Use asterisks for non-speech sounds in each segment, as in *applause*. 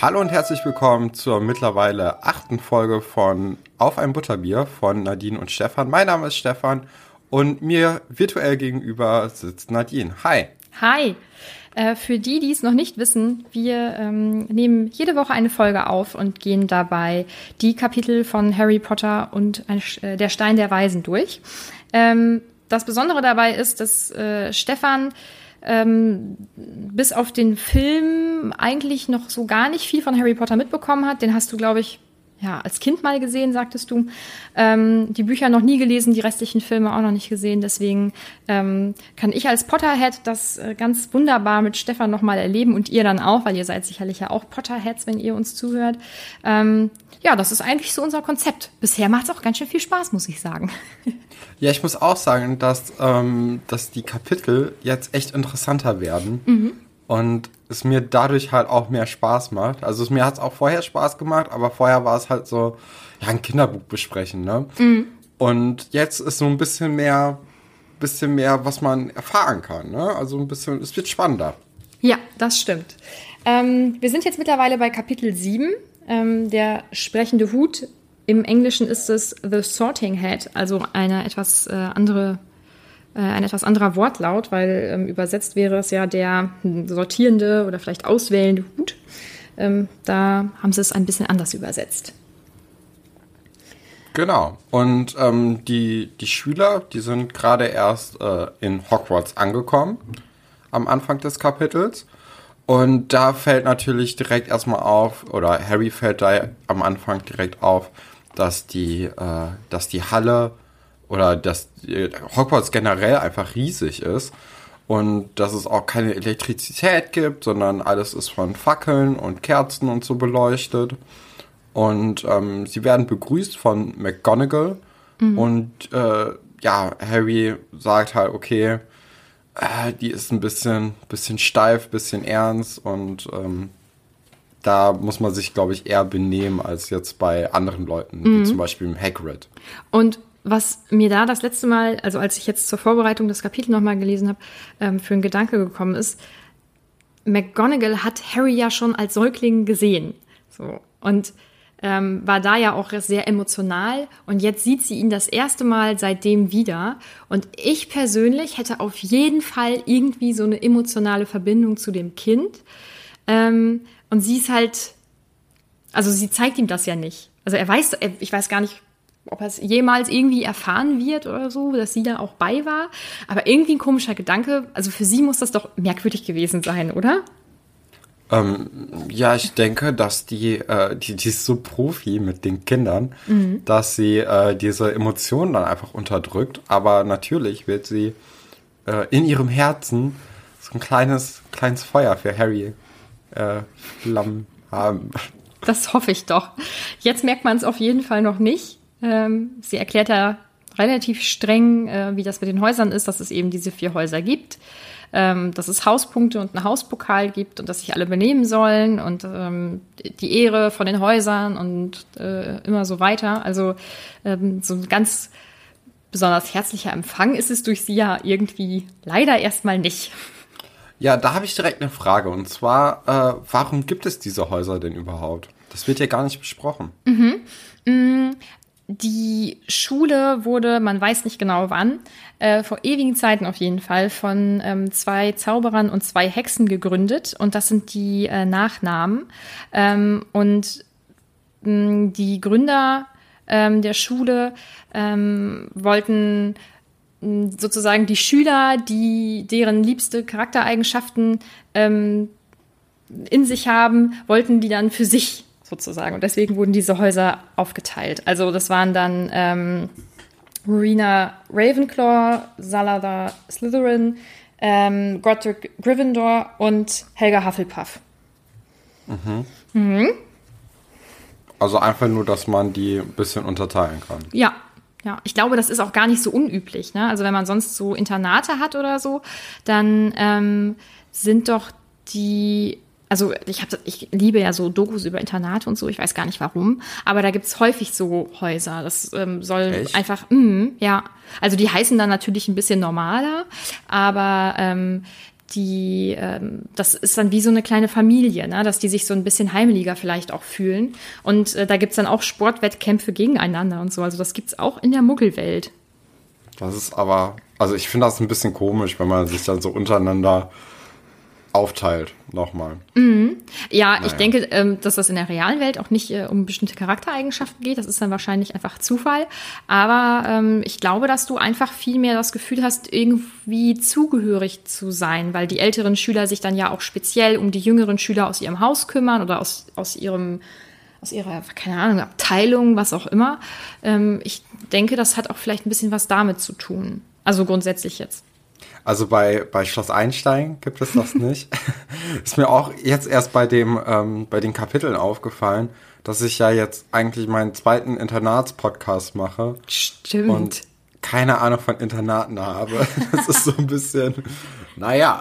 Hallo und herzlich willkommen zur mittlerweile achten Folge von Auf ein Butterbier von Nadine und Stefan. Mein Name ist Stefan und mir virtuell gegenüber sitzt Nadine. Hi. Hi. Äh, für die, die es noch nicht wissen, wir ähm, nehmen jede Woche eine Folge auf und gehen dabei die Kapitel von Harry Potter und äh, der Stein der Weisen durch. Ähm, das Besondere dabei ist, dass äh, Stefan ähm, bis auf den Film eigentlich noch so gar nicht viel von Harry Potter mitbekommen hat. Den hast du, glaube ich, ja, als Kind mal gesehen, sagtest du. Ähm, die Bücher noch nie gelesen, die restlichen Filme auch noch nicht gesehen. Deswegen ähm, kann ich als Potterhead das äh, ganz wunderbar mit Stefan nochmal erleben und ihr dann auch, weil ihr seid sicherlich ja auch Potterheads, wenn ihr uns zuhört. Ähm, ja, das ist eigentlich so unser Konzept. Bisher macht es auch ganz schön viel Spaß, muss ich sagen. *laughs* Ja, ich muss auch sagen, dass, ähm, dass die Kapitel jetzt echt interessanter werden. Mhm. Und es mir dadurch halt auch mehr Spaß macht. Also es, mir hat es auch vorher Spaß gemacht, aber vorher war es halt so, ja, ein Kinderbuch besprechen, ne? Mhm. Und jetzt ist so ein bisschen mehr, bisschen mehr, was man erfahren kann, ne? Also ein bisschen, es wird spannender. Ja, das stimmt. Ähm, wir sind jetzt mittlerweile bei Kapitel 7, ähm, der sprechende Hut. Im Englischen ist es The Sorting Head, also eine etwas äh, andere äh, ein etwas anderer Wortlaut, weil ähm, übersetzt wäre es ja der sortierende oder vielleicht auswählende Hut. Ähm, da haben sie es ein bisschen anders übersetzt. Genau. Und ähm, die, die Schüler, die sind gerade erst äh, in Hogwarts angekommen am Anfang des Kapitels. Und da fällt natürlich direkt erstmal auf, oder Harry fällt da am Anfang direkt auf, dass die, äh, dass die Halle oder dass Hogwarts generell einfach riesig ist und dass es auch keine Elektrizität gibt, sondern alles ist von Fackeln und Kerzen und so beleuchtet. Und ähm, sie werden begrüßt von McGonagall mhm. und äh, ja, Harry sagt halt, okay, äh, die ist ein bisschen, bisschen steif, bisschen ernst und ähm, da muss man sich, glaube ich, eher benehmen als jetzt bei anderen Leuten, mhm. wie zum Beispiel Hagrid. Und was mir da das letzte Mal, also als ich jetzt zur Vorbereitung des Kapitels nochmal gelesen habe, ähm, für einen Gedanke gekommen ist, McGonagall hat Harry ja schon als Säugling gesehen. So. Und ähm, war da ja auch sehr emotional und jetzt sieht sie ihn das erste Mal seitdem wieder. Und ich persönlich hätte auf jeden Fall irgendwie so eine emotionale Verbindung zu dem Kind. Ähm, und sie ist halt, also sie zeigt ihm das ja nicht. Also er weiß, ich weiß gar nicht, ob er es jemals irgendwie erfahren wird oder so, dass sie da auch bei war. Aber irgendwie ein komischer Gedanke. Also für sie muss das doch merkwürdig gewesen sein, oder? Ähm, ja, ich denke, dass die, äh, die, die ist so Profi mit den Kindern, mhm. dass sie äh, diese Emotionen dann einfach unterdrückt. Aber natürlich wird sie äh, in ihrem Herzen so ein kleines, kleines Feuer für Harry äh, Flammen haben. Das hoffe ich doch. Jetzt merkt man es auf jeden Fall noch nicht. Ähm, sie erklärt ja relativ streng, äh, wie das mit den Häusern ist, dass es eben diese vier Häuser gibt, ähm, dass es Hauspunkte und einen Hauspokal gibt und dass sich alle benehmen sollen und ähm, die Ehre von den Häusern und äh, immer so weiter. Also ähm, so ein ganz besonders herzlicher Empfang ist es durch sie ja irgendwie leider erstmal nicht. Ja, da habe ich direkt eine Frage. Und zwar, äh, warum gibt es diese Häuser denn überhaupt? Das wird ja gar nicht besprochen. Die Schule wurde, man weiß nicht genau wann, äh, vor ewigen Zeiten auf jeden Fall, von ähm, zwei Zauberern und zwei Hexen gegründet. Und das sind die äh, Nachnamen. Ähm, und mh, die Gründer ähm, der Schule ähm, wollten mh, sozusagen die Schüler, die deren liebste Charaktereigenschaften ähm, in sich haben, wollten die dann für sich sozusagen. Und deswegen wurden diese Häuser aufgeteilt. Also das waren dann ähm, Rowena Ravenclaw, Salada Slytherin, ähm, Godric Gryffindor und Helga Hufflepuff. Also einfach nur, dass man die ein bisschen unterteilen kann. Ja, ja. Ich glaube, das ist auch gar nicht so unüblich. Ne? Also wenn man sonst so Internate hat oder so, dann ähm, sind doch die also ich habe ich liebe ja so Dokus über Internate und so, ich weiß gar nicht warum, aber da gibt's häufig so Häuser. Das ähm, soll Echt? einfach, mm, ja. Also die heißen dann natürlich ein bisschen normaler, aber ähm, die, ähm, das ist dann wie so eine kleine Familie, ne? dass die sich so ein bisschen heimeliger vielleicht auch fühlen. Und äh, da gibt's dann auch Sportwettkämpfe gegeneinander und so. Also das gibt's auch in der Muggelwelt. Das ist aber, also ich finde das ein bisschen komisch, wenn man sich dann so untereinander aufteilt. Nochmal. Ja, ich Naja. denke, ähm, dass das in der realen Welt auch nicht äh, um bestimmte Charaktereigenschaften geht. Das ist dann wahrscheinlich einfach Zufall. Aber ähm, ich glaube, dass du einfach viel mehr das Gefühl hast, irgendwie zugehörig zu sein, weil die älteren Schüler sich dann ja auch speziell um die jüngeren Schüler aus ihrem Haus kümmern oder aus, aus ihrem aus ihrer, keine Ahnung, Abteilung, was auch immer. Ähm, ich denke, das hat auch vielleicht ein bisschen was damit zu tun. Also grundsätzlich jetzt. Also bei, bei Schloss Einstein gibt es das *laughs* nicht. *laughs* ist mir auch jetzt erst bei dem, ähm, bei den Kapiteln aufgefallen, dass ich ja jetzt eigentlich meinen zweiten Internatspodcast mache Stimmt. und keine Ahnung von Internaten habe. *laughs* Das ist so ein bisschen, naja.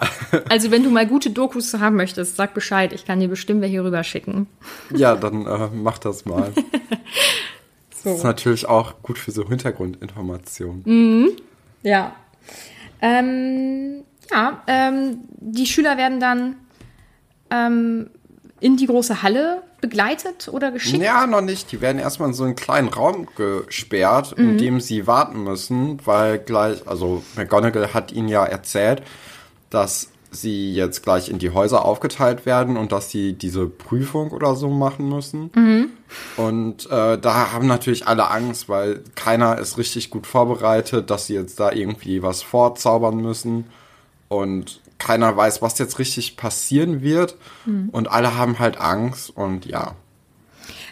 also wenn du mal gute Dokus haben möchtest, sag Bescheid. Ich kann dir bestimmt welche rüberschicken. Ja, dann äh, mach das mal. So. Das ist natürlich auch gut für so Hintergrundinformationen. Ja. Ähm, ja, ähm, die Schüler werden dann ähm, in die große Halle begleitet oder geschickt. Ja, noch nicht. Die werden erstmal in so einen kleinen Raum gesperrt, in dem sie warten müssen, weil gleich, also McGonagall hat ihnen ja erzählt, dass sie jetzt gleich in die Häuser aufgeteilt werden und dass sie diese Prüfung oder so machen müssen. Und äh, da haben natürlich alle Angst, weil keiner ist richtig gut vorbereitet, dass sie jetzt da irgendwie was vorzaubern müssen. Und keiner weiß, was jetzt richtig passieren wird. Und alle haben halt Angst und ja.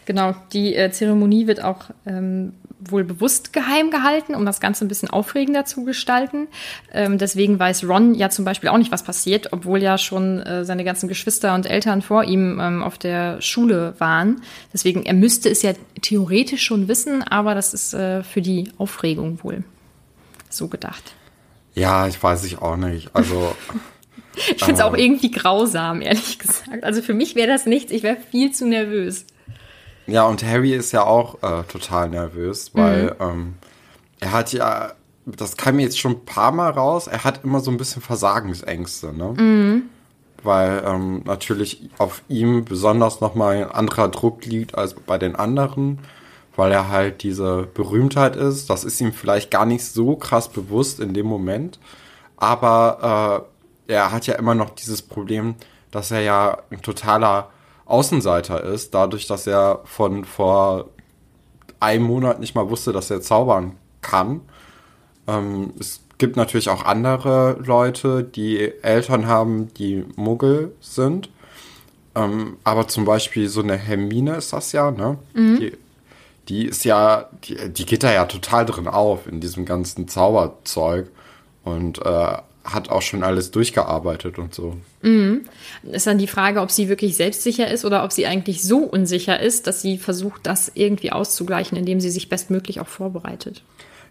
Genau, die äh, Zeremonie wird auch ähm, wohl bewusst geheim gehalten, um das Ganze ein bisschen aufregender zu gestalten. Ähm, deswegen weiß Ron ja zum Beispiel auch nicht, was passiert, obwohl ja schon äh, seine ganzen Geschwister und Eltern vor ihm ähm, auf der Schule waren. Deswegen, er müsste es ja theoretisch schon wissen, aber das ist äh, für die Aufregung wohl so gedacht. Ja, ich weiß ich auch nicht. Also, *laughs* Ich finde es auch irgendwie grausam, ehrlich gesagt. Also für mich wäre das nichts, ich wäre viel zu nervös. Ja, und Harry ist ja auch äh, total nervös, weil ähm, er hat ja, das kam mir jetzt schon ein paar Mal raus, er hat immer so ein bisschen Versagensängste, ne? Weil ähm, natürlich auf ihm besonders nochmal ein anderer Druck liegt als bei den anderen, weil er halt diese Berühmtheit ist. Das ist ihm vielleicht gar nicht so krass bewusst in dem Moment, aber äh, er hat ja immer noch dieses Problem, dass er ja ein totaler Außenseiter ist, dadurch, dass er von vor einem Monat nicht mal wusste, dass er zaubern kann. Ähm, es gibt natürlich auch andere Leute, die Eltern haben, die Muggel sind. Ähm, aber zum Beispiel so eine Hermine ist das ja, ne? Die, die ist ja, die, die geht da ja total drin auf in diesem ganzen Zauberzeug und äh, hat auch schon alles durchgearbeitet und so. Ist dann die Frage, ob sie wirklich selbstsicher ist oder ob sie eigentlich so unsicher ist, dass sie versucht, das irgendwie auszugleichen, indem sie sich bestmöglich auch vorbereitet.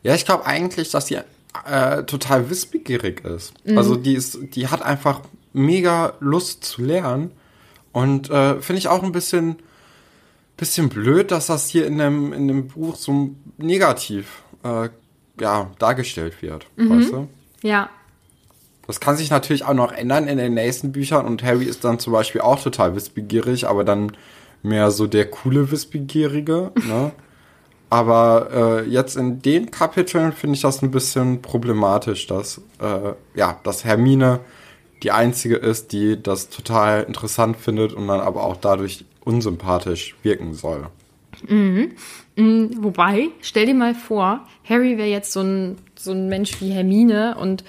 Ja, ich glaube eigentlich, dass sie äh, total wissbegierig ist. Also die ist, die hat einfach mega Lust zu lernen. Und äh, finde ich auch ein bisschen, bisschen blöd, dass das hier in dem, in dem Buch so negativ äh, ja, dargestellt wird. Weißt du? Ja, Das kann sich natürlich auch noch ändern in den nächsten Büchern und Harry ist dann zum Beispiel auch total wissbegierig, aber dann mehr so der coole Wissbegierige. Ne? *laughs* aber äh, jetzt in den Kapiteln finde ich das ein bisschen problematisch, dass, äh, ja, dass Hermine die einzige ist, die das total interessant findet und dann aber auch dadurch unsympathisch wirken soll. Wobei, stell dir mal vor, Harry wäre jetzt so ein, so ein Mensch wie Hermine und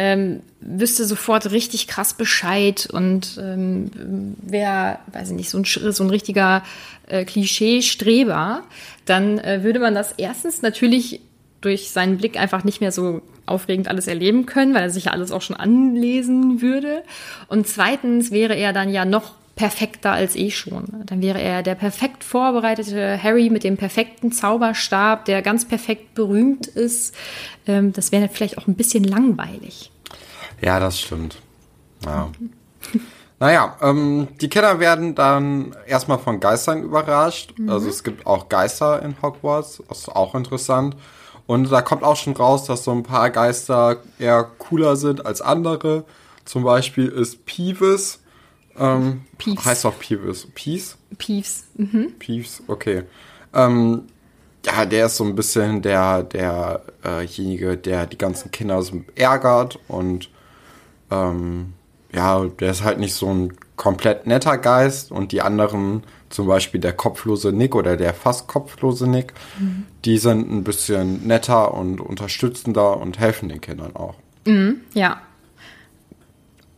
ähm, wüsste sofort richtig krass Bescheid und ähm, wäre, weiß ich nicht, so ein, so ein richtiger äh, Klischee-Streber, dann äh, würde man das erstens natürlich durch seinen Blick einfach nicht mehr so aufregend alles erleben können, weil er sich ja alles auch schon anlesen würde. Und zweitens wäre er dann ja noch perfekter als eh schon. Dann wäre er der perfekt vorbereitete Harry mit dem perfekten Zauberstab, der ganz perfekt berühmt ist. Ähm, das wäre vielleicht auch ein bisschen langweilig. Ja, das stimmt. Ja. naja, ähm, die Kinder werden dann erstmal von Geistern überrascht. Also es gibt auch Geister in Hogwarts, das ist auch interessant. Und da kommt auch schon raus, dass so ein paar Geister eher cooler sind als andere. Zum Beispiel ist Peeves. Ähm, Peeves. Heißt auch Peeves. Peeves? Peeves. Mhm. Peeves, okay. Ähm, ja, der ist so ein bisschen der, der, äh, derjenige, der die ganzen Kinder so ärgert und ähm, ja, der ist halt nicht so ein komplett netter Geist und die anderen, zum Beispiel der kopflose Nick oder der fast kopflose Nick, die sind ein bisschen netter und unterstützender und helfen den Kindern auch. Ja.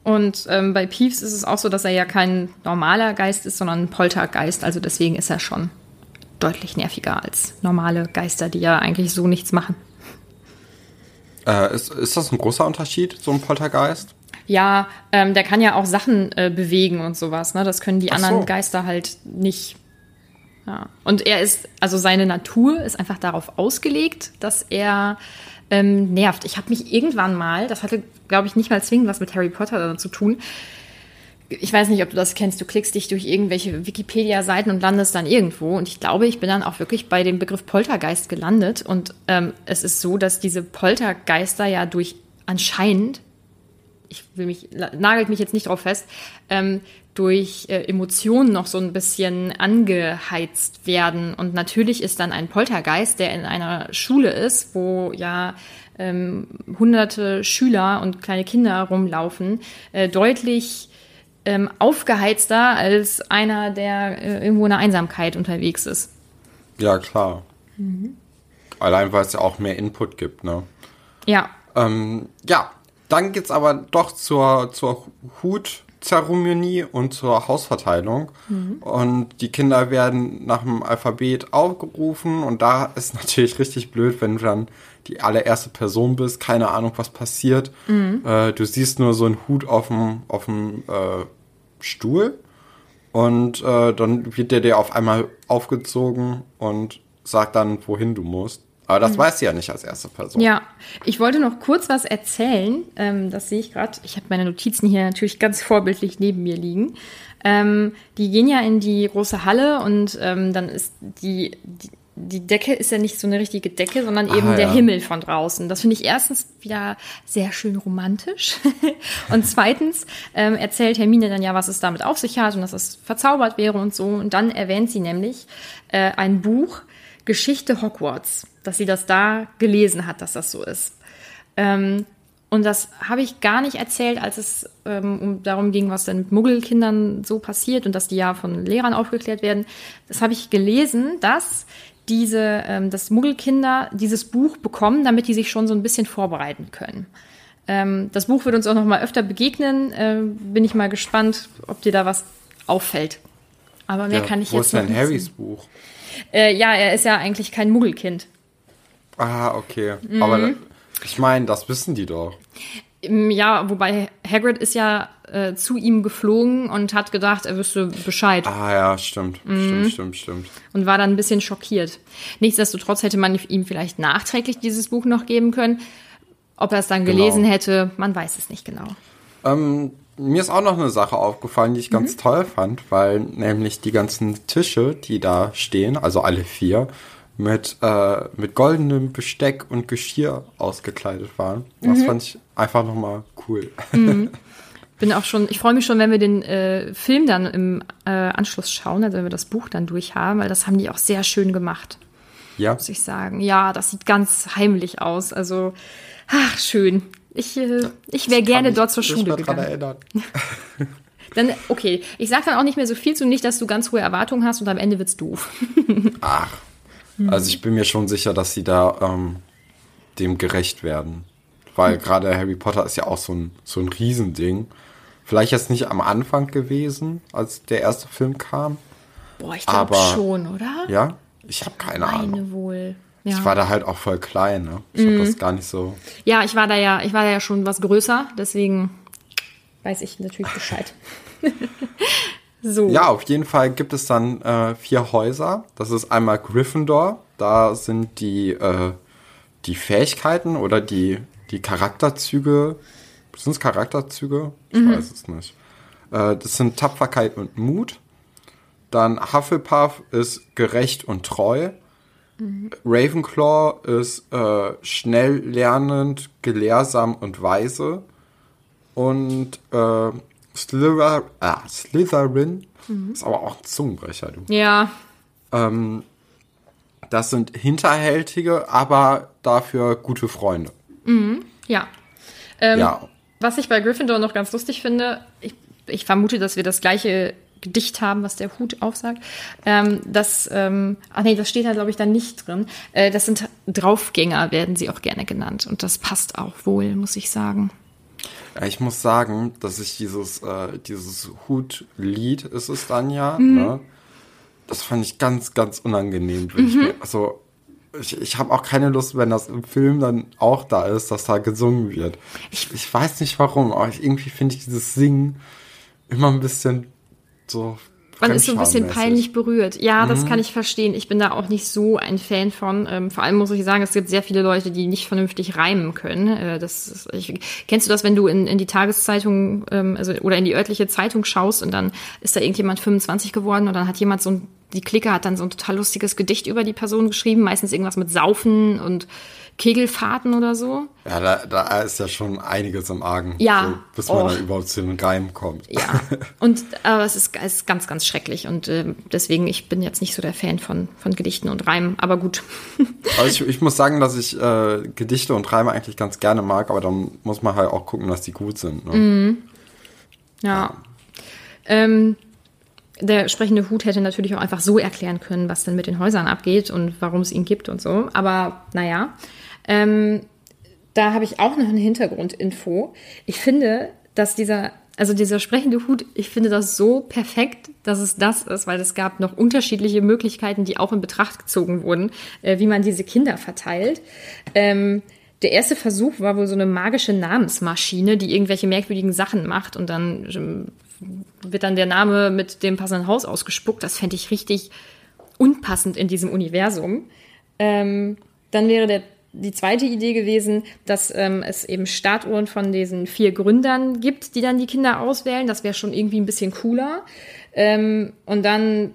Und ähm, bei Peeves ist es auch so, dass er ja kein normaler Geist ist, sondern ein Poltergeist. Also deswegen ist er schon deutlich nerviger als normale Geister, die ja eigentlich so nichts machen. Äh, ist, ist das ein großer Unterschied, so ein Poltergeist? Ja, ähm, der kann ja auch Sachen äh, bewegen und sowas. Ne? Das können die so. anderen Geister halt nicht. Ja. Und er ist, also seine Natur ist einfach darauf ausgelegt, dass er ähm, nervt. Ich habe mich irgendwann mal, das hatte, glaube ich, nicht mal zwingend was mit Harry Potter zu tun. Ich weiß nicht, ob du das kennst. Du klickst dich durch irgendwelche Wikipedia-Seiten und landest dann irgendwo. Und ich glaube, ich bin dann auch wirklich bei dem Begriff Poltergeist gelandet. Und ähm, es ist so, dass diese Poltergeister ja durch anscheinend ich will mich, nagelt mich jetzt nicht drauf fest, ähm, durch äh, Emotionen noch so ein bisschen angeheizt werden. Und natürlich ist dann ein Poltergeist, der in einer Schule ist, wo ja ähm, hunderte Schüler und kleine Kinder rumlaufen, äh, deutlich ähm, aufgeheizter als einer, der äh, irgendwo in der Einsamkeit unterwegs ist. Ja, klar. Allein, weil es ja auch mehr Input gibt, ne? Ja, Ähm, ja, dann geht's aber doch zur, zur Hutzeremonie und zur Hausverteilung. Und die Kinder werden nach dem Alphabet aufgerufen. Und da ist *laughs* natürlich richtig blöd, wenn du dann die allererste Person bist, keine Ahnung, was passiert. Äh, du siehst nur so einen Hut auf dem, auf dem äh, Stuhl. Und äh, dann wird der dir auf einmal aufgezogen und sagt dann, wohin du musst. Aber das weißt du ja nicht als erste Person. Ja, ich wollte noch kurz was erzählen. Ähm, das sehe ich gerade. Ich habe meine Notizen hier natürlich ganz vorbildlich neben mir liegen. Ähm, die gehen ja in die große Halle und ähm, dann ist die, die, die Decke ist ja nicht so eine richtige Decke, sondern eben Ah, der ja. Himmel von draußen. Das finde ich erstens wieder sehr schön romantisch. *laughs* und zweitens ähm, erzählt Hermine dann ja, was es damit auf sich hat und dass es verzaubert wäre und so. Und dann erwähnt sie nämlich äh, ein Buch, Geschichte Hogwarts, dass sie das da gelesen hat, dass das so ist. Ähm, und das habe ich gar nicht erzählt, als es ähm, um darum ging, was denn mit Muggelkindern so passiert und dass die ja von Lehrern aufgeklärt werden. Das habe ich gelesen, dass diese, ähm, dass Muggelkinder dieses Buch bekommen, damit die sich schon so ein bisschen vorbereiten können. Ähm, das Buch wird uns auch noch mal öfter begegnen. Äh, bin ich mal gespannt, ob dir da was auffällt. Aber mehr Ja, kann ich wo jetzt ist noch denn nicht Harrys. Buch? Äh, ja, er ist ja eigentlich kein Muggelkind. Ah, okay. Mhm. Aber ich meine, das wissen die doch. Ja, wobei Hagrid ist ja äh, zu ihm geflogen und hat gedacht, er wüsste Bescheid Ah ja, stimmt. Mhm. Stimmt, stimmt, stimmt. und war dann ein bisschen schockiert. Nichtsdestotrotz hätte man ihm vielleicht nachträglich dieses Buch noch geben können. Ob er es dann gelesen hätte, man weiß es nicht genau. Mir ist auch noch eine Sache aufgefallen, die ich Mhm. ganz toll fand, weil nämlich die ganzen Tische, die da stehen, also alle vier, mit, äh, mit goldenem Besteck und Geschirr ausgekleidet waren. Das Mhm. fand ich einfach nochmal cool. *laughs* Bin auch schon, ich freue mich schon, wenn wir den äh, Film dann im äh, Anschluss schauen, also wenn wir das Buch dann durch haben, weil das haben die auch sehr schön gemacht, ja. muss ich sagen. Ja, das sieht ganz heimlich aus. Also, ach, schön. Ich, äh, ich wäre gerne dort zur Schule gegangen. erinnern. *laughs* Dann, okay, ich sag dann auch nicht mehr so viel zu, nicht, dass du ganz hohe Erwartungen hast und am Ende wird's doof. *laughs* Ach, also ich bin mir schon sicher, dass sie da ähm, dem gerecht werden. Weil gerade Harry Potter ist ja auch so ein, so ein Riesending. Vielleicht jetzt nicht am Anfang gewesen, als der erste Film kam. Boah, ich glaube schon, oder? Ja, ich habe keine Ahnung. Meine wohl. Ja. Ich war da halt auch voll klein, ne? Ich Mhm. habe das gar nicht so. ja, ich war da ja, ich war da ja schon was größer, deswegen weiß ich natürlich Bescheid. *laughs* *laughs* so. Ja, auf jeden Fall gibt es dann äh, vier Häuser. Das ist einmal Gryffindor. Da sind die, äh, die Fähigkeiten oder die, die Charakterzüge. Sind es Charakterzüge? Ich weiß es nicht. Äh, das sind Tapferkeit und Mut. Dann Hufflepuff ist gerecht und treu. Ravenclaw ist äh, schnell lernend, gelehrsam und weise. Und äh, Slither, ah, Slytherin ist aber auch ein Zungenbrecher, du. Ja, Das sind hinterhältige, aber dafür gute Freunde. ja. Ähm, ja. Was ich bei Gryffindor noch ganz lustig finde, ich, ich vermute, dass wir das gleiche Gedicht haben, was der Hut aufsagt. Ähm, das, ähm, ach nee, das steht da, glaube ich, dann nicht drin. Äh, das sind Draufgänger, werden sie auch gerne genannt. Und das passt auch wohl, muss ich sagen. Ich muss sagen, dass ich dieses, äh, dieses Hutlied ist es dann ja, ne? Das fand ich ganz, ganz unangenehm. Wenn ich mir, also, ich, ich habe auch keine Lust, wenn das im Film dann auch da ist, dass da gesungen wird. Ich, ich weiß nicht warum, aber ich, irgendwie finde ich dieses Singen immer ein bisschen so. Man ist so ein bisschen peinlich berührt. Ja, das kann ich verstehen. Ich bin da auch nicht so ein Fan von. Ähm, vor allem muss ich sagen, es gibt sehr viele Leute, die nicht vernünftig reimen können. Äh, das ist, ich, kennst du das, wenn du in, in die Tageszeitung ähm, also, oder in die örtliche Zeitung schaust und dann ist da irgendjemand 25 geworden und dann hat jemand so ein, die Clique hat dann so ein total lustiges Gedicht über die Person geschrieben, meistens irgendwas mit Saufen und Kegelfahrten oder so. Ja, da, da ist ja schon einiges im Argen. Ja. So, bis man Oh. da überhaupt zu den Reim kommt. Ja, und aber es ist, es ist ganz, ganz schrecklich und ähm, deswegen, ich bin jetzt nicht so der Fan von, von Gedichten und Reimen, aber gut. *laughs* Also ich, ich muss sagen, dass ich äh, Gedichte und Reime eigentlich ganz gerne mag, aber dann muss man halt auch gucken, dass die gut sind. Ne? Mhm. Ja. Ähm, der sprechende Hut hätte natürlich auch einfach so erklären können, was denn mit den Häusern abgeht und warum es ihn gibt und so. Aber naja, ähm, da habe ich auch noch eine Hintergrundinfo. Ich finde, dass dieser, also dieser sprechende Hut, ich finde das so perfekt, dass es das ist, weil es gab noch unterschiedliche Möglichkeiten, die auch in Betracht gezogen wurden, äh, wie man diese Kinder verteilt. Ähm, der erste Versuch war wohl so eine magische Namensmaschine, die irgendwelche merkwürdigen Sachen macht und dann ähm, wird dann der Name mit dem passenden Haus ausgespuckt. Das fände ich richtig unpassend in diesem Universum. Ähm, dann wäre der, die zweite Idee gewesen, dass ähm, es eben Statuhren von diesen vier Gründern gibt, die dann die Kinder auswählen. Das wäre schon irgendwie ein bisschen cooler. Ähm, und dann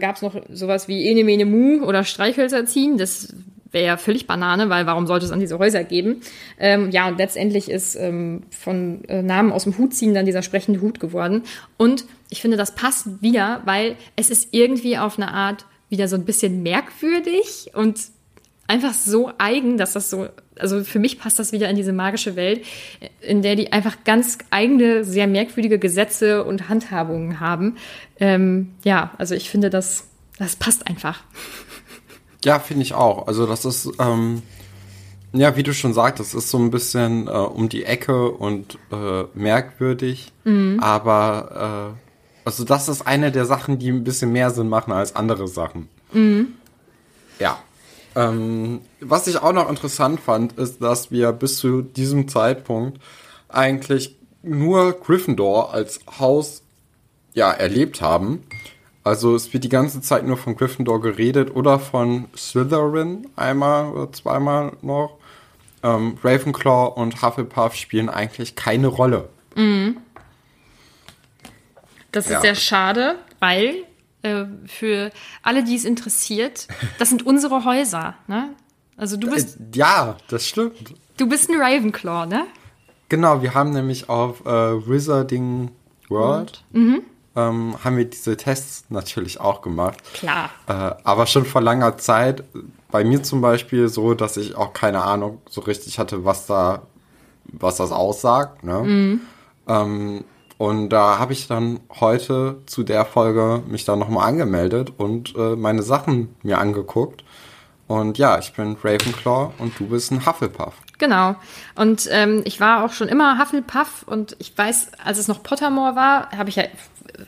gab es noch sowas wie Ene Mene Mu oder Streichhölzer ziehen. Das wäre ja völlig Banane, weil warum sollte es an diese Häuser geben? Ähm, ja, und letztendlich ist ähm, von äh, Namen aus dem Hut ziehen dann dieser sprechende Hut geworden. Und ich finde, das passt wieder, weil es ist irgendwie auf eine Art wieder so ein bisschen merkwürdig und einfach so eigen, dass das so, also für mich passt das wieder in diese magische Welt, in der die einfach ganz eigene, sehr merkwürdige Gesetze und Handhabungen haben. Ähm, ja, also ich finde, das, das passt einfach. *laughs* Ja, finde ich auch. Also das ist, ähm, ja, wie du schon sagtest, ist so ein bisschen äh, um die Ecke und äh, merkwürdig. Aber äh, also das ist eine der Sachen, die ein bisschen mehr Sinn machen als andere Sachen. Ja. Ähm, was ich auch noch interessant fand, ist, dass wir bis zu diesem Zeitpunkt eigentlich nur Gryffindor als Haus ja erlebt haben. Also es wird die ganze Zeit nur von Gryffindor geredet oder von Slytherin einmal oder zweimal noch. Ähm, Ravenclaw und Hufflepuff spielen eigentlich keine Rolle. Das ist Ja. sehr schade, weil äh, für alle, die es interessiert, das sind unsere Häuser. Ne? Also du bist, Äh, ja, das stimmt. du bist ein Ravenclaw, ne? Genau, wir haben nämlich auf äh, Wizarding World Mhm. Ähm, haben wir diese Tests natürlich auch gemacht. Klar. Äh, aber schon vor langer Zeit. Bei mir zum Beispiel so, dass ich auch keine Ahnung so richtig hatte, was da, was das aussagt. Ne? Ähm, und da habe ich dann heute zu der Folge mich dann nochmal angemeldet und äh, meine Sachen mir angeguckt. Und ja, ich bin Ravenclaw und du bist ein Hufflepuff. Genau. Und ähm, ich war auch schon immer Hufflepuff und ich weiß, als es noch Pottermore war, habe ich ja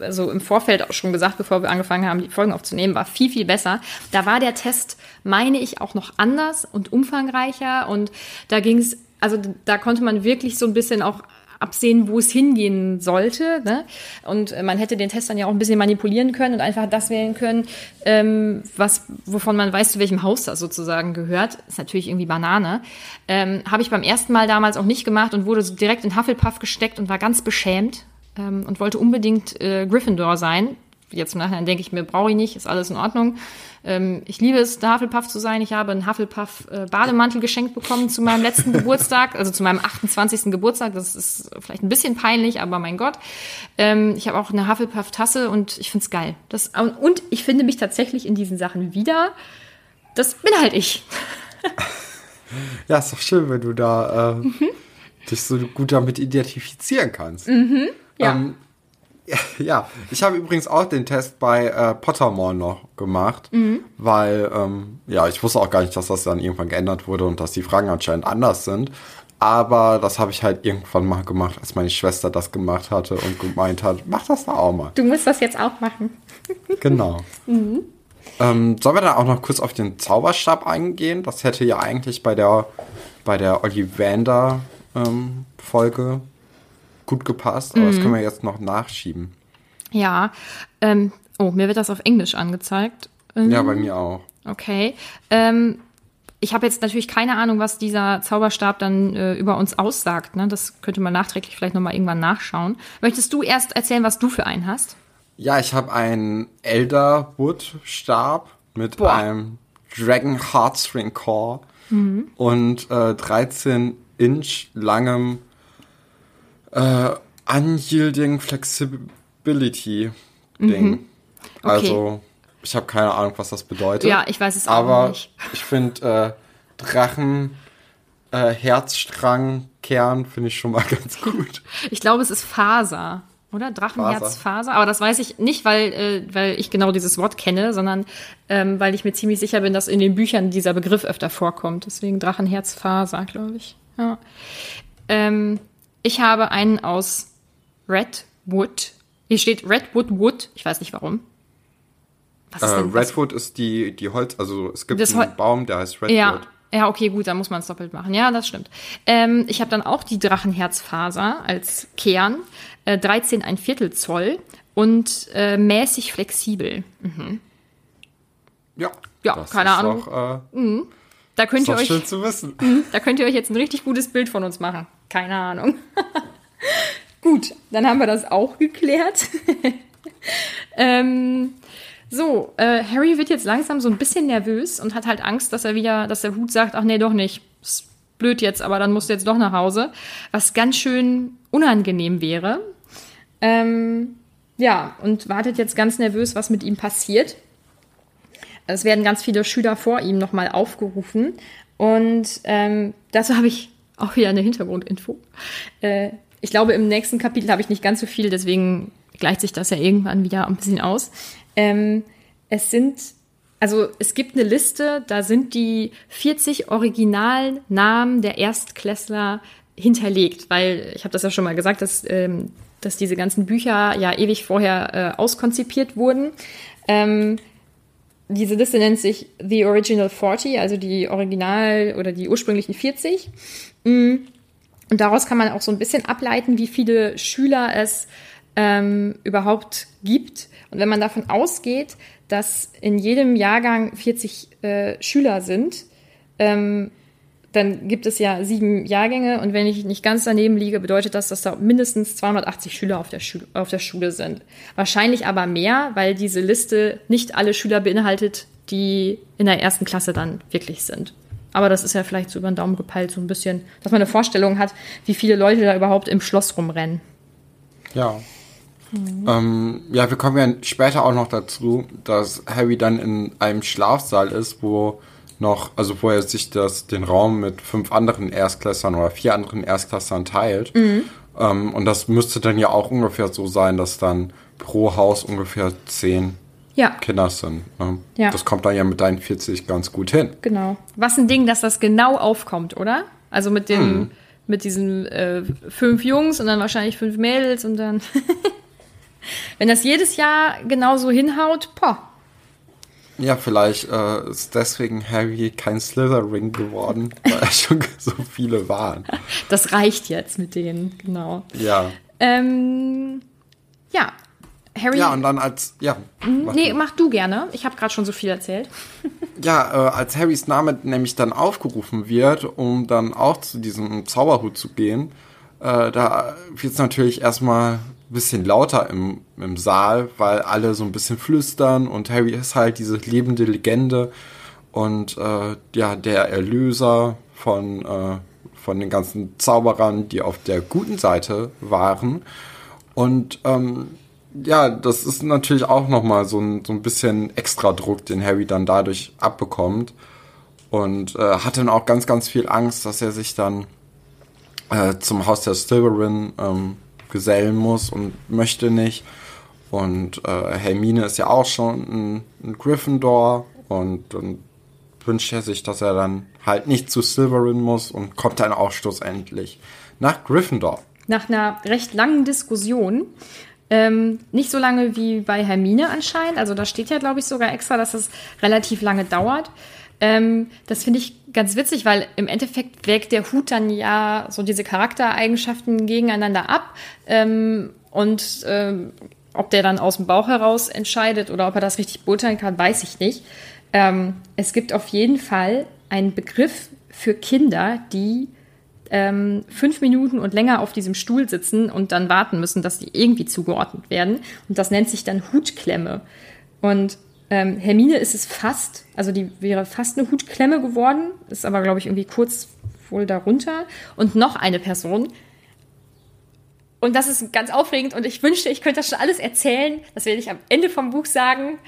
also im Vorfeld auch schon gesagt, bevor wir angefangen haben, die Folgen aufzunehmen, war viel, viel besser. Da war der Test, meine ich, auch noch anders und umfangreicher und da ging es, also da konnte man wirklich so ein bisschen auch absehen, wo es hingehen sollte. Ne? Und man hätte den Test dann ja auch ein bisschen manipulieren können und einfach das wählen können, ähm, was, wovon man weiß, zu welchem Haus das sozusagen gehört. Ist natürlich irgendwie Banane. Ähm, Habe ich beim ersten Mal damals auch nicht gemacht und wurde so direkt in Hufflepuff gesteckt und war ganz beschämt ähm, und wollte unbedingt äh, Gryffindor sein. Jetzt im Nachhinein denke ich mir, brauche ich nicht, ist alles in Ordnung. Ähm, ich liebe es, der Hufflepuff zu sein. Ich habe einen Hufflepuff-Bademantel geschenkt bekommen zu meinem letzten Geburtstag, also zu meinem 28. Geburtstag. Das ist vielleicht ein bisschen peinlich, aber mein Gott. Ähm, ich habe auch eine Hufflepuff-Tasse und ich finde es geil. Das, und ich finde mich tatsächlich in diesen Sachen wieder. Das bin halt ich. *laughs* Ja, ist doch schön, wenn du da äh, Mhm. dich so gut damit identifizieren kannst. Ja. Ähm, *laughs* ja, ich habe übrigens auch den Test bei äh, Pottermore noch gemacht, Mhm. weil, ähm, ja, ich wusste auch gar nicht, dass das dann irgendwann geändert wurde und dass die Fragen anscheinend anders sind. Aber das habe ich halt irgendwann mal gemacht, als meine Schwester das gemacht hatte und gemeint hat, mach das da auch mal. Du musst das jetzt auch machen. *laughs* Genau. Ähm, sollen wir dann auch noch kurz auf den Zauberstab eingehen? Das hätte ja eigentlich bei der, bei der Ollivander ähm, gut gepasst, aber das können wir jetzt noch nachschieben. Ja. Ähm, oh, mir wird das auf Englisch angezeigt. Ähm, Ja, bei mir auch. Okay. Ähm, ich habe jetzt natürlich keine Ahnung, was dieser Zauberstab dann äh, über uns aussagt. Ne? Das könnte man nachträglich vielleicht nochmal irgendwann nachschauen. Möchtest du erst erzählen, was du für einen hast? Ja, ich habe einen Elderwood-Stab mit Boah. einem Dragon Heartstring Core Mhm. und äh, 13 Inch langem äh, Unyielding Flexibility Ding. Also, ich habe keine Ahnung, was das bedeutet. Mhm. Ja, ich weiß es auch Aber nicht. ich finde äh, Drachen äh, Herzstrang Kern finde ich schon mal *laughs* ganz gut. Ich glaube, es ist Faser. Oder? Drachenherzfaser. Aber das weiß ich nicht, weil, äh, weil ich genau dieses Wort kenne, sondern ähm, weil ich mir ziemlich sicher bin, dass in den Büchern dieser Begriff öfter vorkommt. Deswegen Drachenherzfaser, glaube ich. Ja. Ähm, ich habe einen aus Redwood. Hier steht Redwood Wood. Ich weiß nicht warum. Was Äh, ist denn das? Redwood ist die, die Holz, also es gibt Das einen Hol- Baum, der heißt Redwood. Ja, ja, okay, gut, dann muss man es doppelt machen. Ja, das stimmt. Ähm, ich habe dann auch die Drachenherzfaser als Kern, äh, 13 ein Viertel Zoll und äh, mäßig flexibel. Ja, Ja, das keine ist Ahnung. Doch, äh, Da könnt ist ihr euch, schön zu wissen. *laughs* da könnt ihr euch jetzt ein richtig gutes Bild von uns machen. Keine Ahnung. *laughs* gut, dann haben wir das auch geklärt. *laughs* ähm, so, äh, Harry wird jetzt langsam so ein bisschen nervös und hat halt Angst, dass er wieder, dass der Hut sagt, ach nee, doch nicht. Ist blöd jetzt, aber dann musst du jetzt doch nach Hause. Was ganz schön unangenehm wäre. Ähm, ja, und wartet jetzt ganz nervös, was mit ihm passiert. Es werden ganz viele Schüler vor ihm nochmal aufgerufen. Und ähm, dazu habe ich auch wieder eine Hintergrundinfo. Äh, ich glaube, im nächsten Kapitel habe ich nicht ganz so viel, deswegen gleicht sich das ja irgendwann wieder ein bisschen aus. Ähm, es sind, also es gibt eine Liste, da sind die 40 originalen Namen der Erstklässler hinterlegt, weil ich habe das ja schon mal gesagt, dass, ähm, dass diese ganzen Bücher ja ewig vorher äh, auskonzipiert wurden. Ähm, diese Liste nennt sich The Original 40, also die Original oder die ursprünglichen 40. Und daraus kann man auch so ein bisschen ableiten, wie viele Schüler es ähm, überhaupt gibt. Und wenn man davon ausgeht, dass in jedem Jahrgang 40 äh, Schüler sind, ähm, dann gibt es ja sieben Jahrgänge und wenn ich nicht ganz daneben liege, bedeutet das, dass da mindestens 280 Schüler auf der, Schu auf der Schule sind. Wahrscheinlich aber mehr, weil diese Liste nicht alle Schüler beinhaltet, die in der ersten Klasse dann wirklich sind. Aber das ist ja vielleicht so über den Daumen gepeilt, so ein bisschen, dass man eine Vorstellung hat, wie viele Leute da überhaupt im Schloss rumrennen. Ja. Ähm, ja, wir kommen ja später auch noch dazu, dass Harry dann in einem Schlafsaal ist, wo noch, also wo er sich das, den Raum mit fünf anderen Erstklässlern oder vier anderen Erstklässlern teilt. Ähm, und das müsste dann ja auch ungefähr so sein, dass dann pro Haus ungefähr zehn Ja, sind. Ne? Ja. Das kommt dann ja mit deinen 40 ganz gut hin. genau. Was ein Ding, dass das genau aufkommt, oder? Also mit dem, Hm. mit diesen äh, fünf Jungs und dann wahrscheinlich fünf Mädels und dann. *laughs* Wenn das jedes Jahr genauso hinhaut, boah. Ja, vielleicht äh, ist deswegen Harry kein Slytherin geworden, *laughs* weil er schon *laughs* so viele waren. Das reicht jetzt mit denen, genau. Ja. Ähm, ja, Harry. Ja, und dann als, ja. mach nee, du. mach du gerne. Ich habe gerade schon so viel erzählt. *laughs* Ja, äh, als Harrys Name nämlich dann aufgerufen wird, um dann auch zu diesem Zauberhut zu gehen, äh, da wird es natürlich erstmal ein bisschen lauter im, im Saal, weil alle so ein bisschen flüstern und Harry ist halt diese lebende Legende und äh, ja, der Erlöser von, äh, von den ganzen Zauberern, die auf der guten Seite waren. Und ähm, ja, das ist natürlich auch nochmal so ein, so ein bisschen extra Druck, den Harry dann dadurch abbekommt. Und äh, hat dann auch ganz, ganz viel Angst, dass er sich dann äh, zum Haus der Slytherin ähm, gesellen muss und möchte nicht. Und äh, Hermine ist ja auch schon ein, ein Gryffindor und dann wünscht er sich, dass er dann halt nicht zu Slytherin muss und kommt dann auch schlussendlich nach Gryffindor. Nach einer recht langen Diskussion. Ähm, nicht so lange wie bei Hermine anscheinend. Also da steht ja, glaube ich, sogar extra, dass es relativ lange dauert. Ähm, das finde ich ganz witzig, weil im Endeffekt wägt der Hut dann ja so diese Charaktereigenschaften gegeneinander ab. Ähm, und ähm, ob der dann aus dem Bauch heraus entscheidet oder ob er das richtig beurteilen kann, weiß ich nicht. Ähm, es gibt auf jeden Fall einen Begriff für Kinder, die ähm, fünf Minuten und länger auf diesem Stuhl sitzen und dann warten müssen, dass die irgendwie zugeordnet werden. Und das nennt sich dann Hutklemme. Und ähm, Hermine ist es fast, also die wäre fast eine Hutklemme geworden, ist aber, glaube ich, irgendwie kurz wohl darunter. Und noch eine Person. Und das ist ganz aufregend und ich wünschte, ich könnte das schon alles erzählen. Das werde ich am Ende vom Buch sagen.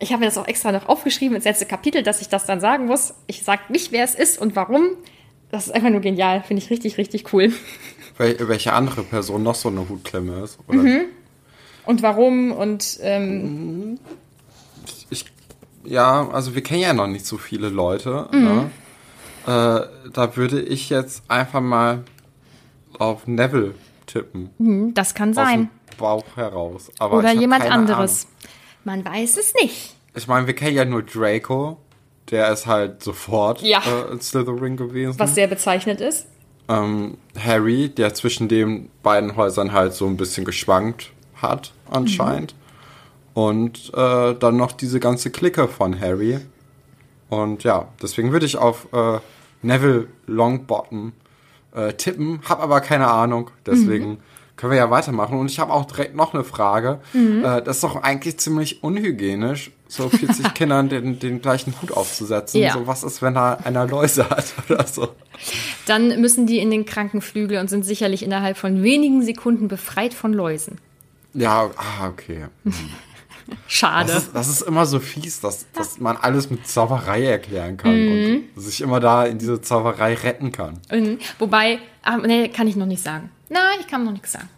Ich habe mir das auch extra noch aufgeschrieben ins letzte Kapitel, dass ich das dann sagen muss. Ich sage nicht, wer es ist und warum. Das ist einfach nur genial. Finde ich richtig, richtig cool. Wel welche andere Person noch so eine Hutklemme ist. Oder? Und warum und ähm, Ich, ja, also wir kennen ja noch nicht so viele Leute. Ne? Äh, da würde ich jetzt einfach mal auf Neville tippen. das kann Aus sein. dem Bauch heraus. Aber Oder jemand anderes. Man weiß es nicht. Ahnung. Ich meine, wir kennen ja nur Draco. Der ist halt sofort Ja. äh, in Slytherin gewesen. Was sehr bezeichnet ist. ähm, Harry, der zwischen den beiden Häusern halt so ein bisschen geschwankt hat, anscheinend. Und äh, dann noch diese ganze Clique von Harry. Und ja, deswegen würde ich auf äh, Neville Longbottom äh, tippen, hab aber keine Ahnung. Deswegen können wir ja weitermachen. Und ich habe auch direkt noch eine Frage. Äh, das ist doch eigentlich ziemlich unhygienisch, so 40 *laughs* Kindern den, den gleichen Hut aufzusetzen. Ja. So, was ist, wenn da einer Läuse hat *laughs* oder so? Dann müssen die in den Krankenflügel und sind sicherlich innerhalb von wenigen Sekunden befreit von Läusen. Ja, ah, okay. *laughs* Schade. Das ist, das ist immer so fies, dass, dass man alles mit Zauberei erklären kann Mhm. und sich immer da in diese Zauberei retten kann. Mhm. Wobei, ah, nee, kann ich noch nicht sagen. Nein, ich kann noch nichts sagen.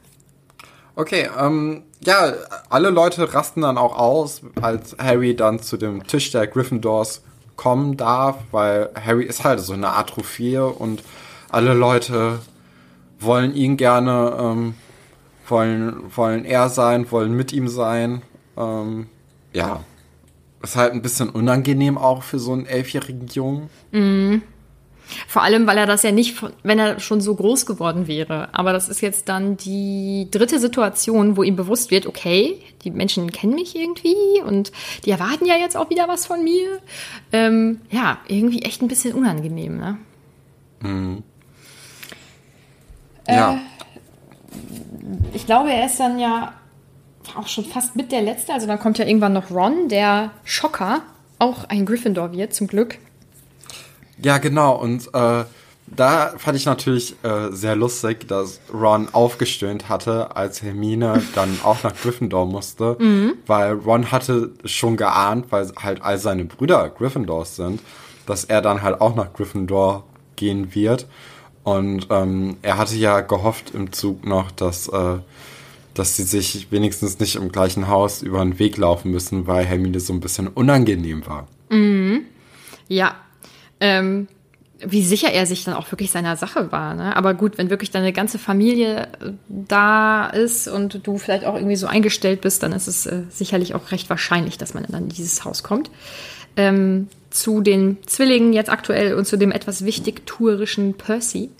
Okay, ähm, ja, alle Leute rasten dann auch aus, als Harry dann zu dem Tisch der Gryffindors kommen darf, weil Harry ist halt so eine Art Trophäe und alle Leute wollen ihn gerne, ähm, wollen, wollen er sein, wollen mit ihm sein. Ähm, ja, ist halt ein bisschen unangenehm auch für so einen elfjährigen Jungen. Vor allem, weil er das ja nicht, wenn er schon so groß geworden wäre. Aber das ist jetzt dann die dritte Situation, wo ihm bewusst wird, okay, die Menschen kennen mich irgendwie und die erwarten ja jetzt auch wieder was von mir. Ähm, ja, irgendwie echt ein bisschen unangenehm, ne? ja. ich glaube, er ist dann ja auch schon fast mit der Letzte. Also dann kommt ja irgendwann noch Ron, der Schocker, auch ein Gryffindor wird, zum Glück. Ja, genau. Und äh, da fand ich natürlich äh, sehr lustig, dass Ron aufgestöhnt hatte, als Hermine *laughs* dann auch nach Gryffindor musste, weil Ron hatte schon geahnt, weil halt all seine Brüder Gryffindors sind, dass er dann halt auch nach Gryffindor gehen wird. Und ähm, er hatte ja gehofft im Zug noch, dass, äh, dass sie sich wenigstens nicht im gleichen Haus über den Weg laufen müssen, weil Hermine so ein bisschen unangenehm war. Ja. Ähm, wie sicher er sich dann auch wirklich seiner Sache war. Ne? Aber gut, wenn wirklich deine ganze Familie äh, da ist und du vielleicht auch irgendwie so eingestellt bist, dann ist es äh, sicherlich auch recht wahrscheinlich, dass man dann in dieses Haus kommt. Ähm, zu den Zwillingen jetzt aktuell und zu dem etwas wichtigtuerischen Percy,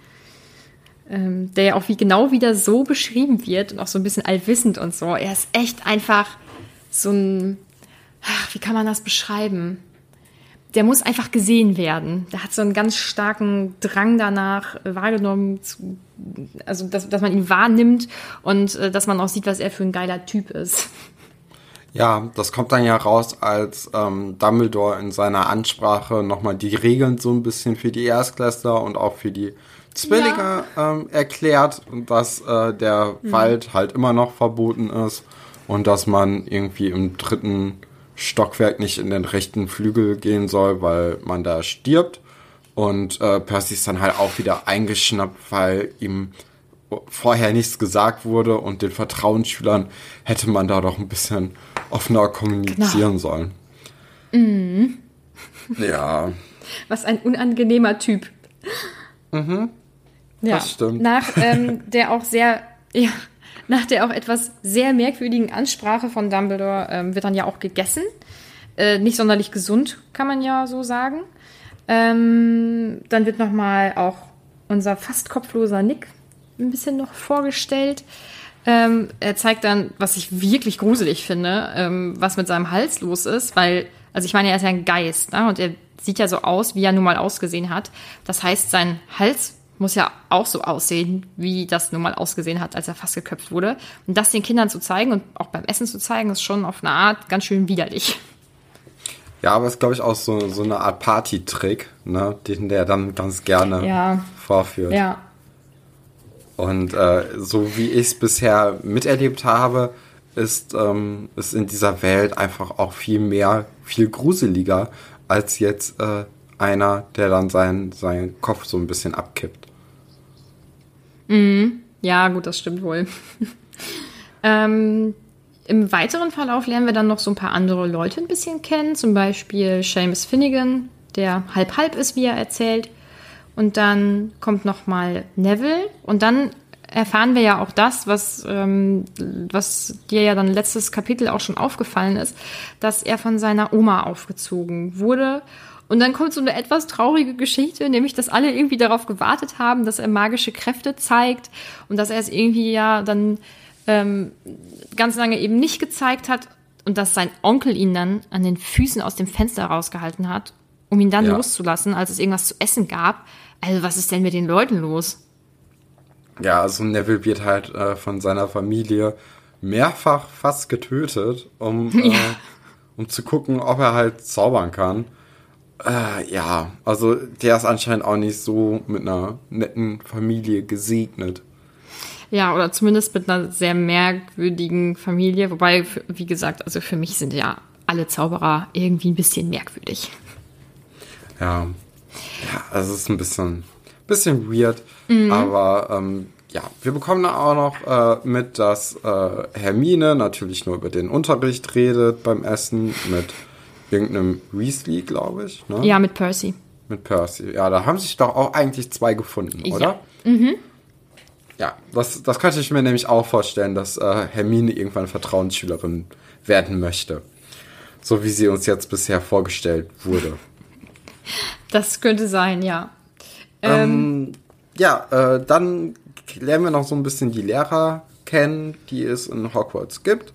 ähm, der ja auch wie genau wieder so beschrieben wird und auch so ein bisschen allwissend und so. Er ist echt einfach so ein, ach, wie kann man das beschreiben? Der muss einfach gesehen werden. Der hat so einen ganz starken Drang danach, äh, wahrgenommen zu, also dass, dass man ihn wahrnimmt und äh, dass man auch sieht, was er für ein geiler Typ ist. Ja, das kommt dann ja raus, als ähm, Dumbledore in seiner Ansprache nochmal die Regeln so ein bisschen für die Erstklässler und auch für die Zwillinge ähm, erklärt und dass äh, der Wald halt immer noch verboten ist und dass man irgendwie im dritten Stockwerk nicht in den rechten Flügel gehen soll, weil man da stirbt. Und äh, Percy ist dann halt auch wieder eingeschnappt, weil ihm vorher nichts gesagt wurde und den Vertrauensschülern hätte man da doch ein bisschen offener kommunizieren sollen. Ja, Was ein unangenehmer Typ. Ja, das stimmt. Nach ähm, der auch sehr, ja, nach der auch etwas sehr merkwürdigen Ansprache von Dumbledore ähm, wird dann ja auch gegessen. Äh, nicht sonderlich gesund, kann man ja so sagen. Ähm, dann wird nochmal auch unser fast kopfloser Nick ein bisschen noch vorgestellt. Ähm, er zeigt dann, was ich wirklich gruselig finde, ähm, was mit seinem Hals los ist, weil, also ich meine, er ist ja ein Geist, ne? Und er sieht ja so aus, wie er nun mal ausgesehen hat. Das heißt, sein Hals muss ja auch so aussehen, wie das nun mal ausgesehen hat, als er fast geköpft wurde. Und das den Kindern zu zeigen und auch beim Essen zu zeigen, ist schon auf eine Art ganz schön widerlich. Ja, aber es ist, glaube ich, auch so, so eine Art Party-Trick, ne, den der dann ganz gerne Ja. vorführt. Ja. Und äh, so wie ich es bisher miterlebt habe, ist ähm, ist in dieser Welt einfach auch viel mehr, viel gruseliger als jetzt äh, einer, der dann seinen seinen Kopf so ein bisschen abkippt. Ja, gut, das stimmt wohl. *laughs* ähm, Im weiteren Verlauf lernen wir dann noch so ein paar andere Leute ein bisschen kennen. Zum Beispiel Seamus Finnegan, der halb-halb ist, wie er erzählt. Und dann kommt noch mal Neville. Und dann erfahren wir ja auch das, was, ähm, was dir ja dann letztes Kapitel auch schon aufgefallen ist, dass er von seiner Oma aufgezogen wurde. Und dann kommt so eine etwas traurige Geschichte, nämlich, dass alle irgendwie darauf gewartet haben, dass er magische Kräfte zeigt und dass er es irgendwie ja dann ähm, ganz lange eben nicht gezeigt hat und dass sein Onkel ihn dann an den Füßen aus dem Fenster rausgehalten hat, um ihn dann Ja. loszulassen, als es irgendwas zu essen gab. Also was ist denn mit den Leuten los? Ja, also Neville wird halt äh, von seiner Familie mehrfach fast getötet, um, *laughs* äh, um zu gucken, ob er halt zaubern kann. Äh, ja, also der ist anscheinend auch nicht so mit einer netten Familie gesegnet. Ja, oder zumindest mit einer sehr merkwürdigen Familie. Wobei, wie gesagt, also für mich sind ja alle Zauberer irgendwie ein bisschen merkwürdig. Ja, ja, also es ist ein bisschen, bisschen weird, aber ähm, ja, wir bekommen dann auch noch äh, mit, dass äh, Hermine natürlich nur über den Unterricht redet beim Essen mit irgendeinem Weasley, glaube ich. Ne? Ja, mit Percy. Mit Percy. Ja, da haben sich doch auch eigentlich zwei gefunden, Ja. oder? Mhm. Ja, das, das könnte ich mir nämlich auch vorstellen, dass äh, Hermine irgendwann Vertrauensschülerin werden möchte. So wie sie uns jetzt bisher vorgestellt wurde. *laughs* Das könnte sein, ja. Ähm, ja, äh, dann lernen wir noch so ein bisschen die Lehrer kennen, die es in Hogwarts gibt.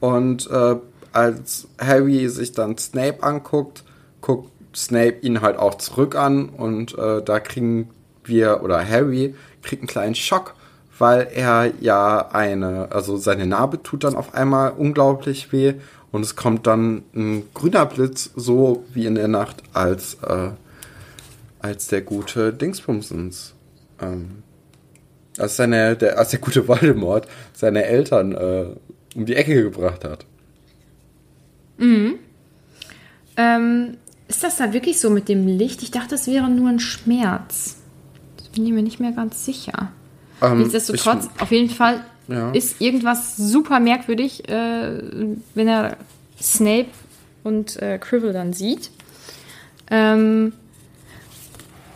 Und äh, als Harry sich dann Snape anguckt, guckt Snape ihn halt auch zurück an und äh, da kriegen wir, oder Harry kriegt einen kleinen Schock, weil er ja eine, also seine Narbe tut dann auf einmal unglaublich weh und es kommt dann ein grüner Blitz, so wie in der Nacht, als, äh, als der gute Dingsbumsens, ähm, als, seine, der, als der gute Voldemort seine Eltern äh, um die Ecke gebracht hat. Ähm, ist das da wirklich so mit dem Licht? Ich dachte, es wäre nur ein Schmerz. Das bin ich mir nicht mehr ganz sicher. Ähm, Nichtsdestotrotz, auf jeden Fall Ja. ist irgendwas super merkwürdig, äh, wenn er Snape und äh, Cribble dann sieht. Ähm,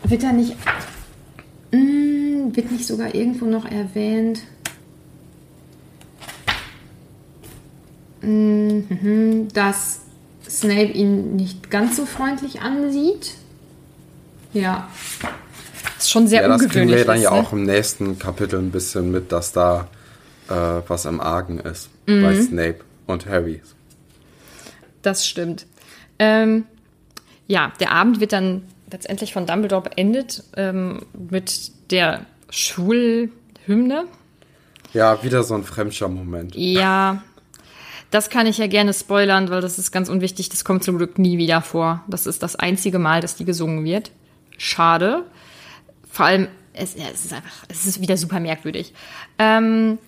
wird da nicht. Mm, wird nicht sogar irgendwo noch erwähnt? Dass Snape ihn nicht ganz so freundlich ansieht. Ja. Ist schon sehr Ja, das kriegen ungewöhnlich. wir dann ist, ja ne? auch im nächsten Kapitel ein bisschen mit, dass da äh, was im Argen ist Mhm. bei Snape und Harry. Das stimmt. Ähm, ja, der Abend wird dann letztendlich von Dumbledore beendet ähm, mit der Schulhymne. Ja, wieder so ein Fremdscham-Moment. Ja, das kann ich ja gerne spoilern, weil das ist ganz unwichtig. Das kommt zum Glück nie wieder vor. Das ist das einzige Mal, dass die gesungen wird. Schade. Vor allem, es, es ist einfach, es ist wieder super merkwürdig. Ähm,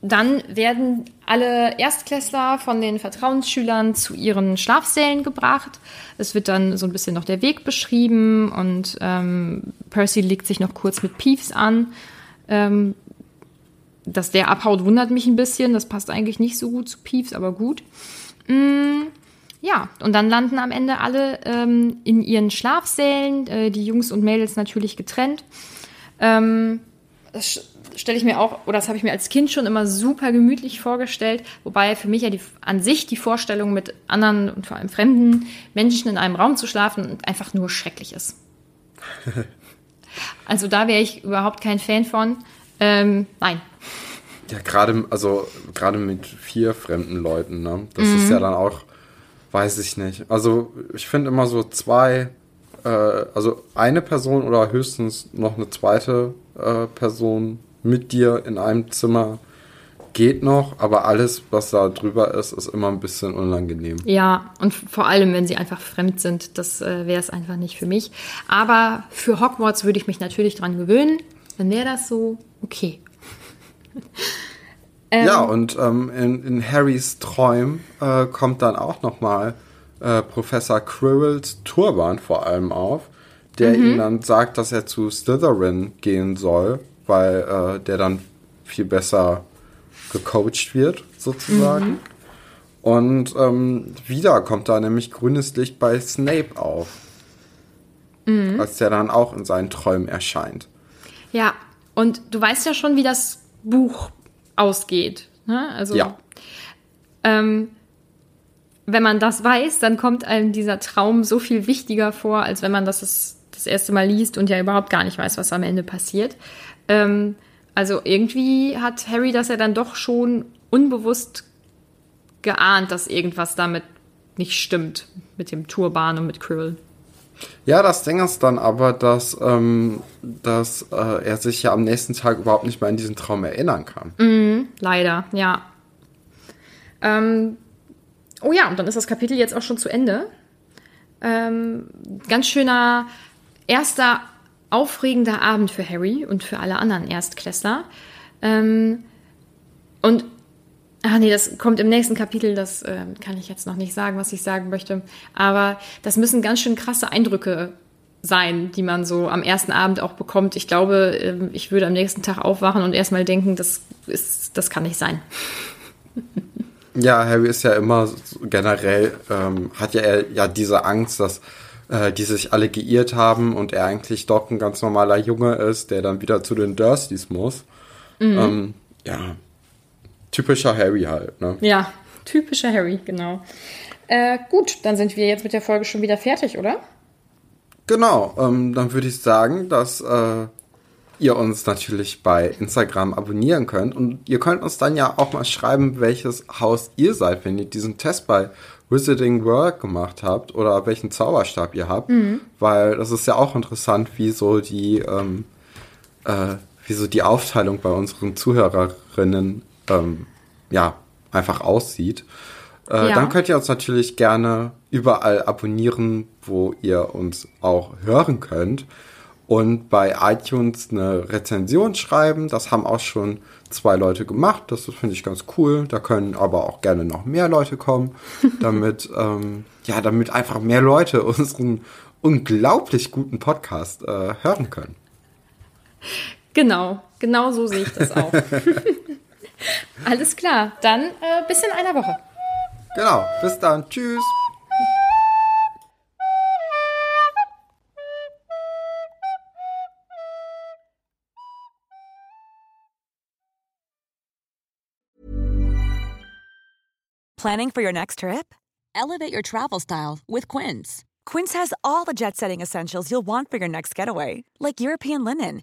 dann werden alle Erstklässler von den Vertrauensschülern zu ihren Schlafsälen gebracht. Es wird dann so ein bisschen noch der Weg beschrieben und ähm, Percy legt sich noch kurz mit Peeves an. Ähm, dass der abhaut, wundert mich ein bisschen. Das passt eigentlich nicht so gut zu Peeves, aber gut. Mm, ja, und dann landen am Ende alle ähm, in ihren Schlafsälen, äh, die Jungs und Mädels natürlich getrennt. Ähm, das stelle ich mir auch, oder das habe ich mir als Kind schon immer super gemütlich vorgestellt, wobei für mich ja die, an sich die Vorstellung mit anderen und vor allem fremden Menschen in einem Raum zu schlafen einfach nur schrecklich ist. *laughs* Also da wäre ich überhaupt kein Fan von. Ähm, nein. Ja, gerade, also, gerade mit vier fremden Leuten, ne? Das Mhm. ist ja dann auch, weiß ich nicht. Also, ich finde immer so zwei, äh, also eine Person oder höchstens noch eine zweite äh, Person mit dir in einem Zimmer geht noch, aber alles, was da drüber ist, ist immer ein bisschen unangenehm. Ja, und vor allem, wenn sie einfach fremd sind, das äh, wäre es einfach nicht für mich. Aber für Hogwarts würde ich mich natürlich dran gewöhnen. Dann wäre das so okay. *laughs* Ja, und ähm, in, in Harrys Träumen äh, kommt dann auch nochmal äh, Professor Quirrells Turban vor allem auf, der ihm dann sagt, dass er zu Slytherin gehen soll, weil äh, der dann viel besser gecoacht wird, sozusagen. Und ähm, wieder kommt da nämlich grünes Licht bei Snape auf. Als der dann auch in seinen Träumen erscheint. Ja, und du weißt ja schon, wie das Buch ausgeht. Ne? Also, Ja. ähm, wenn man das weiß, dann kommt einem dieser Traum so viel wichtiger vor, als wenn man das das, das erste Mal liest und ja überhaupt gar nicht weiß, was am Ende passiert. Ähm, also irgendwie hat Harry das ja dann doch schon unbewusst geahnt, dass irgendwas damit nicht stimmt mit dem Turban und mit Quirrell. Ja, das Ding ist dann aber, dass, ähm, dass äh, er sich ja am nächsten Tag überhaupt nicht mehr an diesen Traum erinnern kann. Leider, ja. Ähm, oh ja, und dann ist das Kapitel jetzt auch schon zu Ende. Ähm, ganz schöner erster aufregender Abend für Harry und für alle anderen Erstklässler. Ähm, und, ach nee, das kommt im nächsten Kapitel, das äh, kann ich jetzt noch nicht sagen, was ich sagen möchte. Aber das müssen ganz schön krasse Eindrücke sein, die man so am ersten Abend auch bekommt. Ich glaube, ähm, ich würde am nächsten Tag aufwachen und erstmal denken, das, ist, das kann nicht sein. Ja, Harry ist ja immer generell, ähm, hat ja er ja diese Angst, dass äh, die sich alle geirrt haben und er eigentlich doch ein ganz normaler Junge ist, der dann wieder zu den Dursleys muss. Ähm, ja, typischer Harry halt, ne? Ja, typischer Harry, genau. Äh, gut, dann sind wir jetzt mit der Folge schon wieder fertig, oder? Genau, ähm, dann würde ich sagen, dass äh, ihr uns natürlich bei Instagram abonnieren könnt und ihr könnt uns dann ja auch mal schreiben, welches Haus ihr seid, wenn ihr diesen Test bei Wizarding World gemacht habt oder welchen Zauberstab ihr habt, mhm. weil das ist ja auch interessant, wie so die ähm, äh, wie so die Aufteilung bei unseren Zuhörerinnen ähm, ja einfach aussieht. Äh, ja. Dann könnt ihr uns natürlich gerne überall abonnieren, wo ihr uns auch hören könnt. Und bei iTunes eine Rezension schreiben. Das haben auch schon zwei Leute gemacht. Das finde ich ganz cool. Da können aber auch gerne noch mehr Leute kommen, *laughs* damit, ähm, ja, damit einfach mehr Leute unseren unglaublich guten Podcast äh, hören können. Genau, genau so sehe ich das auch. *laughs* *laughs* Alles klar, dann äh, bis in einer Woche. Genau, bis dann. Tschüss. Planning for your next trip? Elevate your travel style with Quince. Quince has all the jet setting essentials you'll want for your next getaway, like European linen,